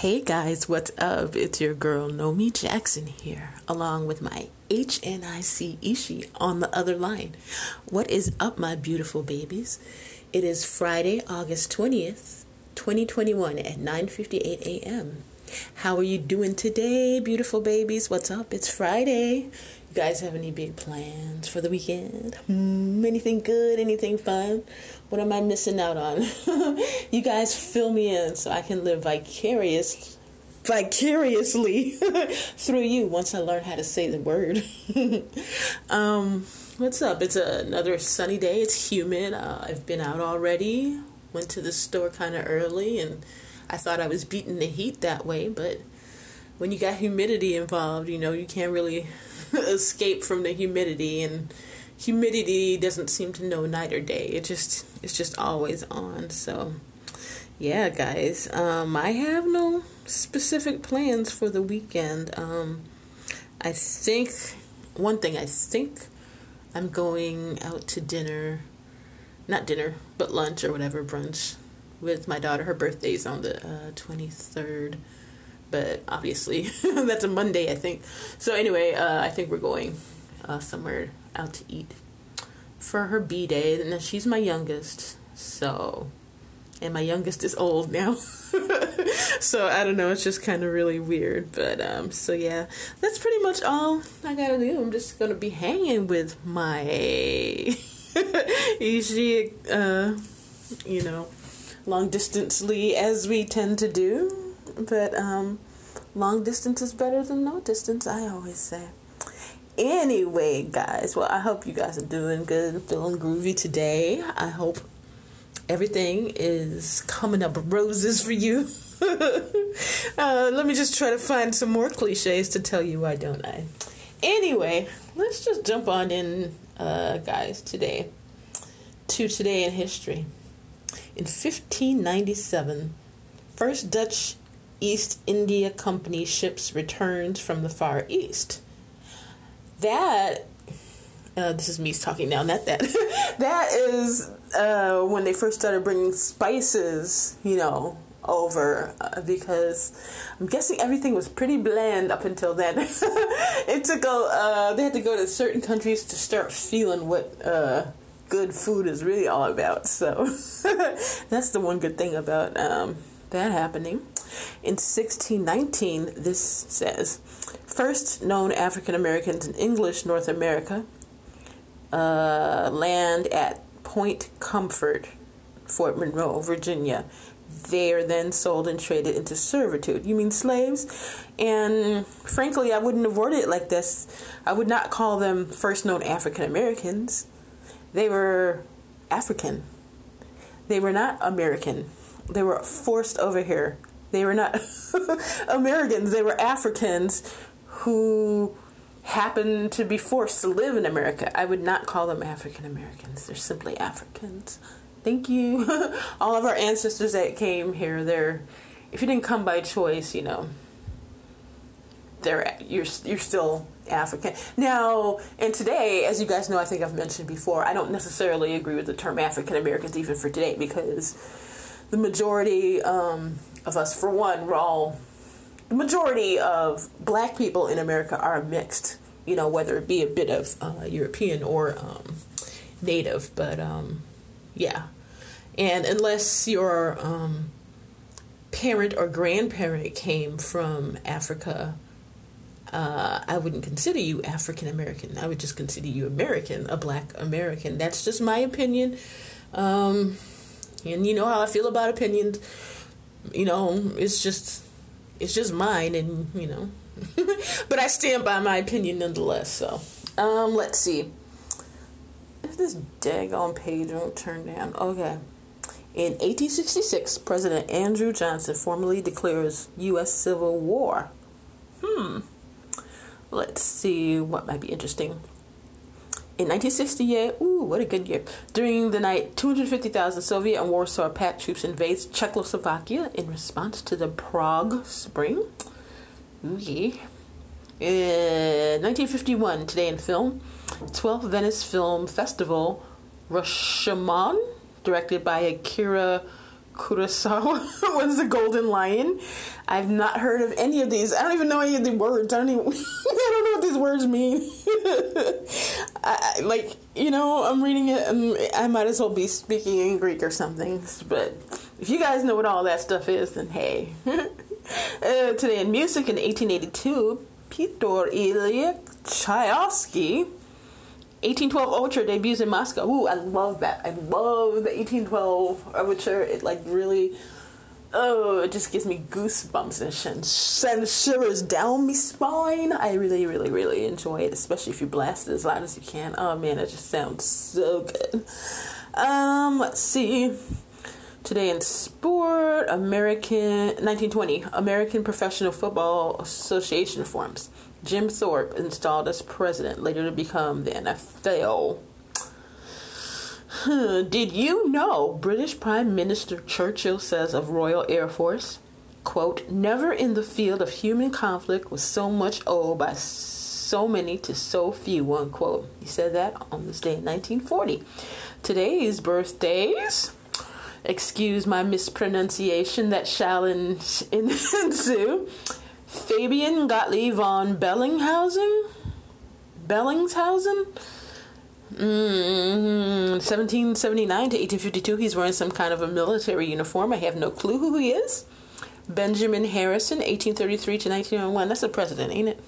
Hey guys, what's up? It's your girl Nomi Jackson here, along with my HNIC Ishi on the other line. What is up, my beautiful babies? It is Friday, August 20th, 2021 at 9:58 a.m. How are you doing today, beautiful babies? What's up? It's Friday. You guys have any big plans for the weekend? Hmm, anything good? Anything fun? What am I missing out on? you guys fill me in so I can live vicarious vicariously through you once I learn how to say the word. um, what's up? It's another sunny day. It's humid. Uh, I've been out already. Went to the store kind of early and I thought I was beating the heat that way, but when you got humidity involved, you know, you can't really escape from the humidity and humidity doesn't seem to know night or day. It just it's just always on. So yeah, guys, um, I have no specific plans for the weekend. Um, I think one thing I think I'm going out to dinner, not dinner, but lunch or whatever brunch with my daughter. Her birthday's on the uh, 23rd, but obviously that's a Monday, I think. So anyway, uh, I think we're going uh, somewhere out to eat for her B day, and she's my youngest, so and my youngest is old now. so I don't know, it's just kind of really weird. But um so yeah, that's pretty much all I got to do. I'm just going to be hanging with my easy uh you know, long distantly as we tend to do. But um long distance is better than no distance, I always say. Anyway, guys, well, I hope you guys are doing good, feeling groovy today. I hope everything is coming up roses for you. uh, let me just try to find some more cliches to tell you why don't I. Anyway, let's just jump on in, uh, guys, today to today in history. In 1597, first Dutch East India Company ships returned from the Far East that uh, this is me talking now, not that. that is uh, when they first started bringing spices, you know, over uh, because I'm guessing everything was pretty bland up until then. it took a uh, they had to go to certain countries to start feeling what uh, good food is really all about. So that's the one good thing about um, that happening. In 1619, this says, first known African Americans in English North America uh, land at Point Comfort, Fort Monroe, Virginia. They are then sold and traded into servitude. You mean slaves? And frankly, I wouldn't have worded it like this. I would not call them first known African Americans. They were African. They were not American. They were forced over here they were not Americans, they were Africans who happened to be forced to live in America. I would not call them African Americans. They're simply Africans. Thank you. All of our ancestors that came here, they're if you didn't come by choice, you know, they're you're you're still African. Now, and today, as you guys know, I think I've mentioned before, I don't necessarily agree with the term African Americans even for today because the majority um, of us, for one, we're all the majority of black people in America are mixed. You know, whether it be a bit of uh, European or um, native, but um, yeah. And unless your um, parent or grandparent came from Africa, uh, I wouldn't consider you African American. I would just consider you American, a black American. That's just my opinion. Um, and you know how I feel about opinions you know, it's just it's just mine and you know but I stand by my opinion nonetheless, so um let's see. If this daggone page won't turn down. Okay. In 1866, President Andrew Johnson formally declares U.S. Civil War. Hmm. Let's see what might be interesting. In 1968, ooh, what a good year. During the night, 250,000 Soviet and Warsaw Pact troops invade Czechoslovakia in response to the Prague Spring. Ooh, yeah. In 1951, today in film, 12th Venice Film Festival, Rashomon, directed by Akira Kurosawa, was the Golden Lion. I've not heard of any of these. I don't even know any of the words. I don't even. I don't know what these words mean. I, I, like you know, I'm reading it, and I might as well be speaking in Greek or something. But if you guys know what all that stuff is, then hey. uh, today in music in 1882, Peter Ilyich Tchaikovsky 1812 Overture debuts in Moscow. Ooh, I love that. I love the 1812 Overture. It like really oh, it just gives me goosebumps and sends shivers down my spine. I really, really, really enjoy it, especially if you blast it as loud as you can. Oh man, it just sounds so good. Um, let's see. Today in sport, American 1920 American Professional Football Association forms. Jim Thorpe installed as president, later to become the NFL. Did you know British Prime Minister Churchill says of Royal Air Force, quote, never in the field of human conflict was so much owed by so many to so few, unquote. He said that on this day in 1940. Today's birthdays, excuse my mispronunciation that shall ensue, Fabian Gottlieb von Bellinghausen, Bellingshausen, Mm, 1779 to 1852, he's wearing some kind of a military uniform. I have no clue who he is. Benjamin Harrison, 1833 to 1901. That's the president, ain't it?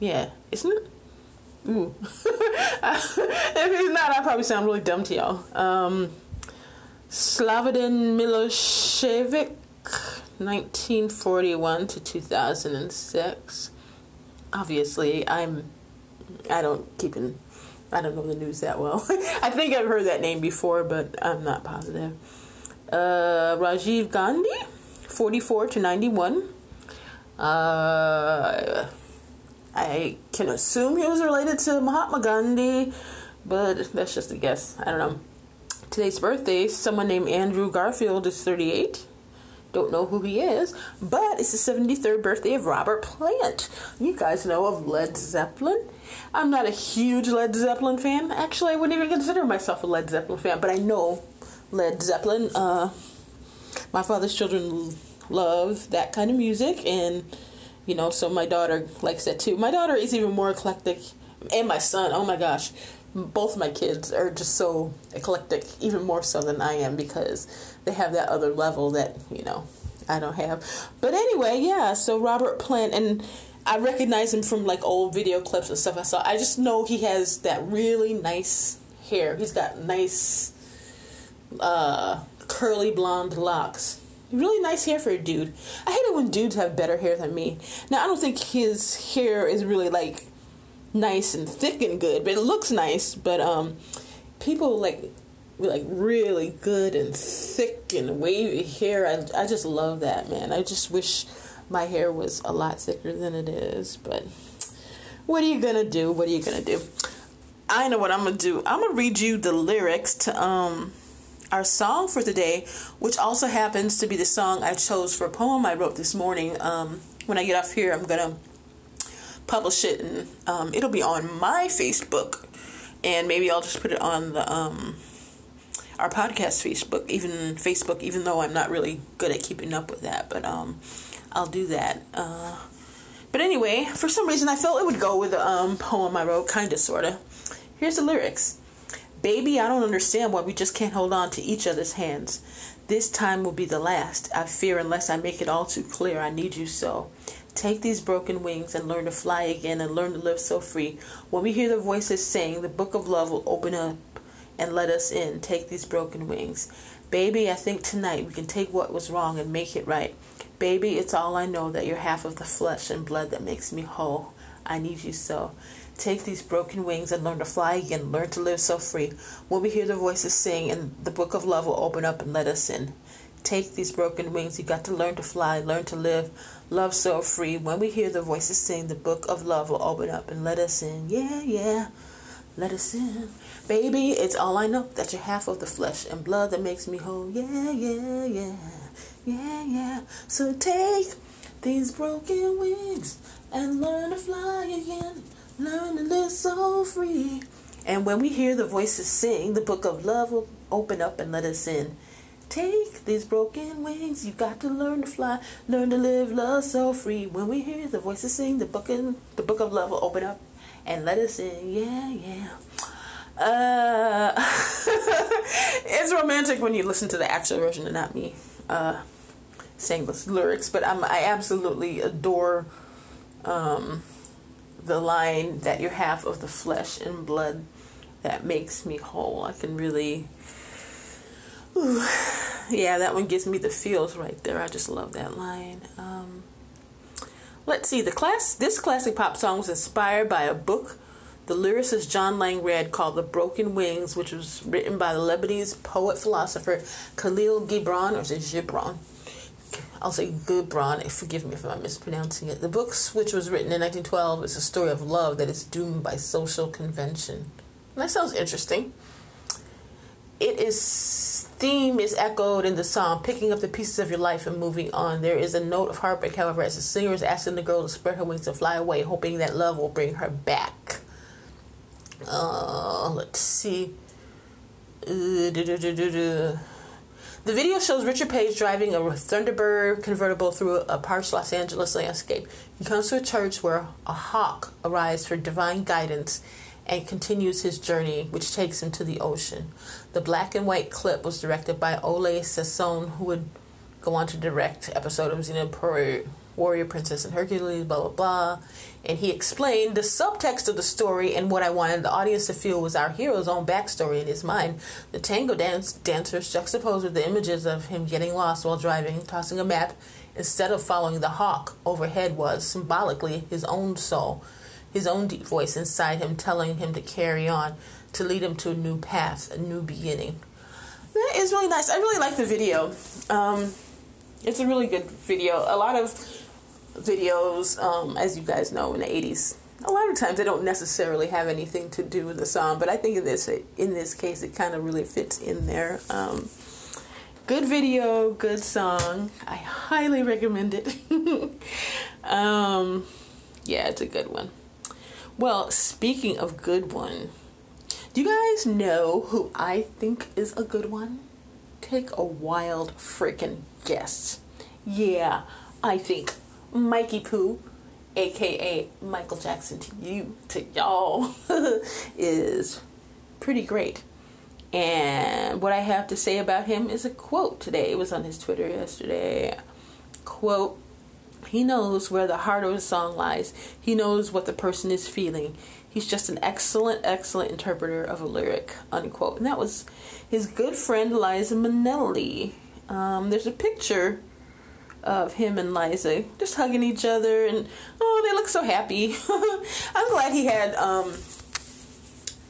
Yeah, isn't it? Ooh. if he's not, I probably sound really dumb to y'all. Um, Slobodan Milosevic, 1941 to 2006. Obviously, I'm. I don't keep in I don't know the news that well. I think I've heard that name before, but I'm not positive. Uh, Rajiv Gandhi, 44 to 91. Uh, I can assume he was related to Mahatma Gandhi, but that's just a guess. I don't know. Today's birthday, someone named Andrew Garfield is 38 don't know who he is, but it's the 73rd birthday of Robert Plant. You guys know of Led Zeppelin. I'm not a huge Led Zeppelin fan. Actually, I wouldn't even consider myself a Led Zeppelin fan, but I know Led Zeppelin. Uh, my father's children love that kind of music, and you know, so my daughter likes that too. My daughter is even more eclectic, and my son. Oh my gosh, both my kids are just so eclectic, even more so than I am because they have that other level that, you know, I don't have. But anyway, yeah, so Robert Plant, and I recognize him from like old video clips and stuff I saw. I just know he has that really nice hair. He's got nice, uh, curly blonde locks. Really nice hair for a dude. I hate it when dudes have better hair than me. Now, I don't think his hair is really like nice and thick and good, but it looks nice. But um, people like like really good and thick and wavy hair. I I just love that man. I just wish my hair was a lot thicker than it is, but what are you gonna do? What are you gonna do? I know what I'm gonna do. I'm gonna read you the lyrics to um our song for today, which also happens to be the song I chose for a poem I wrote this morning. Um, when I get off here, I'm gonna publish it and um, it'll be on my Facebook and maybe I'll just put it on the um, our podcast Facebook, even Facebook, even though I'm not really good at keeping up with that, but um, I'll do that. Uh, but anyway, for some reason I felt it would go with the um, poem I wrote, kinda sorta. Here's the lyrics. Baby, I don't understand why we just can't hold on to each other's hands. This time will be the last. I fear unless I make it all too clear, I need you so. Take these broken wings and learn to fly again and learn to live so free. When we hear the voices sing, the book of love will open up and let us in. Take these broken wings. Baby, I think tonight we can take what was wrong and make it right. Baby, it's all I know that you're half of the flesh and blood that makes me whole. I need you so. Take these broken wings and learn to fly again, learn to live so free. When we hear the voices sing and the book of love will open up and let us in. Take these broken wings, you got to learn to fly, learn to live, love so free. When we hear the voices sing, the book of love will open up and let us in. Yeah, yeah, let us in. Baby, it's all I know that you're half of the flesh and blood that makes me whole. Yeah, yeah, yeah, yeah, yeah. So take these broken wings and learn to fly again. Learn to live so free. And when we hear the voices sing, the book of love will open up and let us in. Take these broken wings, you got to learn to fly, learn to live love so free. When we hear the voices sing, the book in, the book of love will open up and let us in. Yeah, yeah. Uh, it's romantic when you listen to the actual version and not me uh, saying the lyrics, but I'm, I absolutely adore um, the line that you're half of the flesh and blood that makes me whole. I can really Ooh, yeah, that one gives me the feels right there. I just love that line. Um, let's see. The class. This classic pop song was inspired by a book the lyricist John Lang read called "The Broken Wings," which was written by the Lebanese poet philosopher Khalil Gibran, or is it Gibran? I'll say Gibran. Forgive me if I'm mispronouncing it. The book, which was written in 1912, is a story of love that is doomed by social convention. That sounds interesting. It is theme is echoed in the song, picking up the pieces of your life and moving on. There is a note of heartbreak, however, as the singer is asking the girl to spread her wings and fly away, hoping that love will bring her back. Uh, let's see. The video shows Richard Page driving a Thunderbird convertible through a parched Los Angeles landscape. He comes to a church where a hawk arrives for divine guidance and continues his journey, which takes him to the ocean. The black and white clip was directed by Oley Sassone, who would go on to direct episode of Xena Warrior Princess and Hercules, blah blah blah. And he explained the subtext of the story and what I wanted the audience to feel was our hero's own backstory in his mind. The tango dance dancers juxtaposed with the images of him getting lost while driving, tossing a map instead of following the hawk overhead was symbolically his own soul his own deep voice inside him telling him to carry on, to lead him to a new path, a new beginning. That is really nice. I really like the video. Um, it's a really good video. A lot of videos, um, as you guys know, in the 80s, a lot of times they don't necessarily have anything to do with the song, but I think in this in this case it kind of really fits in there. Um, good video, good song. I highly recommend it. um, yeah, it's a good one. Well, speaking of good one, do you guys know who I think is a good one? Take a wild freaking guess. Yeah, I think Mikey Poo, aka Michael Jackson to you, to y'all, is pretty great. And what I have to say about him is a quote today. It was on his Twitter yesterday. Quote he knows where the heart of a song lies. He knows what the person is feeling. He's just an excellent, excellent interpreter of a lyric, unquote. And that was his good friend Liza Minnelli. Um, there's a picture of him and Liza just hugging each other, and oh, they look so happy. I'm glad he had um,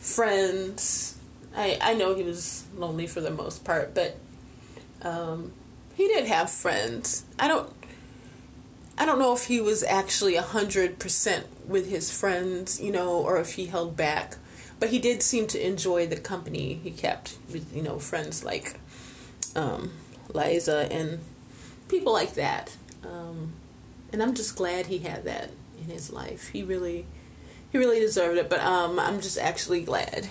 friends. I I know he was lonely for the most part, but um, he did have friends. I don't I don't know if he was actually a hundred percent with his friends, you know, or if he held back. But he did seem to enjoy the company he kept with, you know, friends like um, Liza and people like that. Um, and I'm just glad he had that in his life. He really, he really deserved it. But um, I'm just actually glad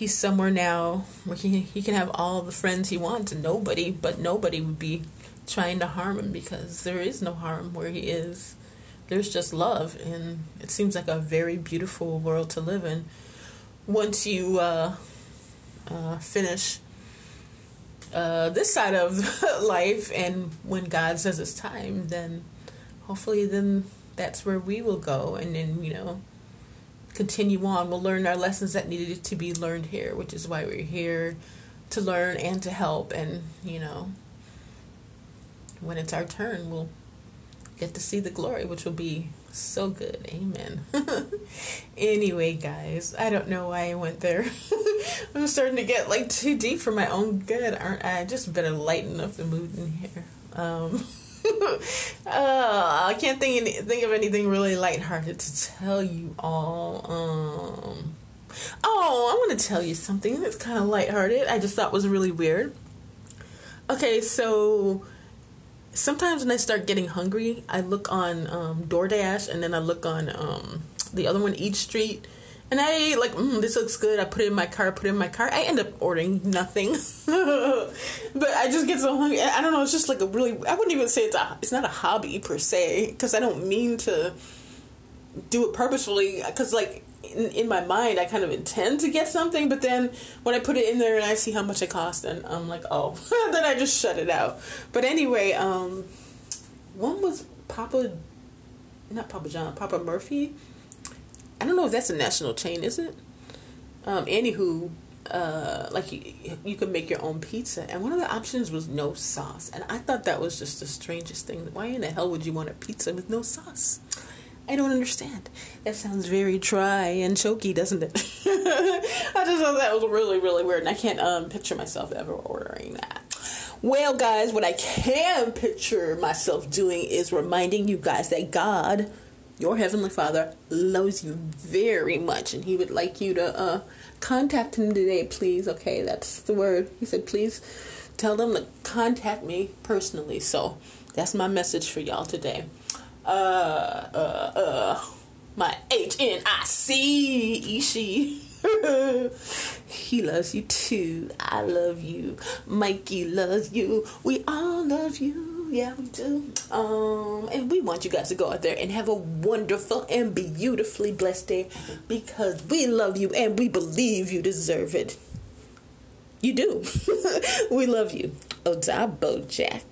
he's somewhere now where he he can have all the friends he wants, and nobody, but nobody would be trying to harm him because there is no harm where he is. There's just love, and it seems like a very beautiful world to live in. Once you uh, uh, finish uh, this side of life, and when God says it's time, then hopefully, then that's where we will go, and then you know, continue on. We'll learn our lessons that needed to be learned here, which is why we're here to learn and to help, and you know, when it's our turn, we'll get to see the glory, which will be so good. Amen. anyway, guys, I don't know why I went there. I'm starting to get like too deep for my own good, aren't I? Just better lighten up the mood in here. Um, uh, I can't think any, think of anything really lighthearted to tell you all. Um, oh, I want to tell you something that's kind of lighthearted. I just thought was really weird. Okay, so sometimes when I start getting hungry, I look on um, DoorDash and then I look on um, the other one, EatStreet, And I like, mm, this looks good. I put it in my car, put it in my car. I end up ordering nothing. but I just get so hungry. I don't know. It's just like a really, I wouldn't even say it's a, it's not a hobby per se, because I don't mean to do it purposefully. Because like in, in my mind, I kind of intend to get something, but then when I put it in there and I see how much it costs, and I'm like, oh, then I just shut it out. But anyway, um, one was Papa, not Papa John, Papa Murphy I don't know if that's a national chain, is it? Um, anywho, uh, like you, you could make your own pizza, and one of the options was no sauce, and I thought that was just the strangest thing. Why in the hell would you want a pizza with no sauce? I don't understand. That sounds very dry and choky, doesn't it? I just thought that was really, really weird, and I can't um, picture myself ever ordering that. Well, guys, what I can picture myself doing is reminding you guys that God your heavenly father loves you very much and he would like you to uh, contact him today please okay that's the word he said please tell them to contact me personally so that's my message for y'all today uh uh uh my h-n-i-c ishi he loves you too i love you mikey loves you we all love you yeah, we do. Um, and we want you guys to go out there and have a wonderful and beautifully blessed day because we love you and we believe you deserve it. You do. we love you. Odabo Jack.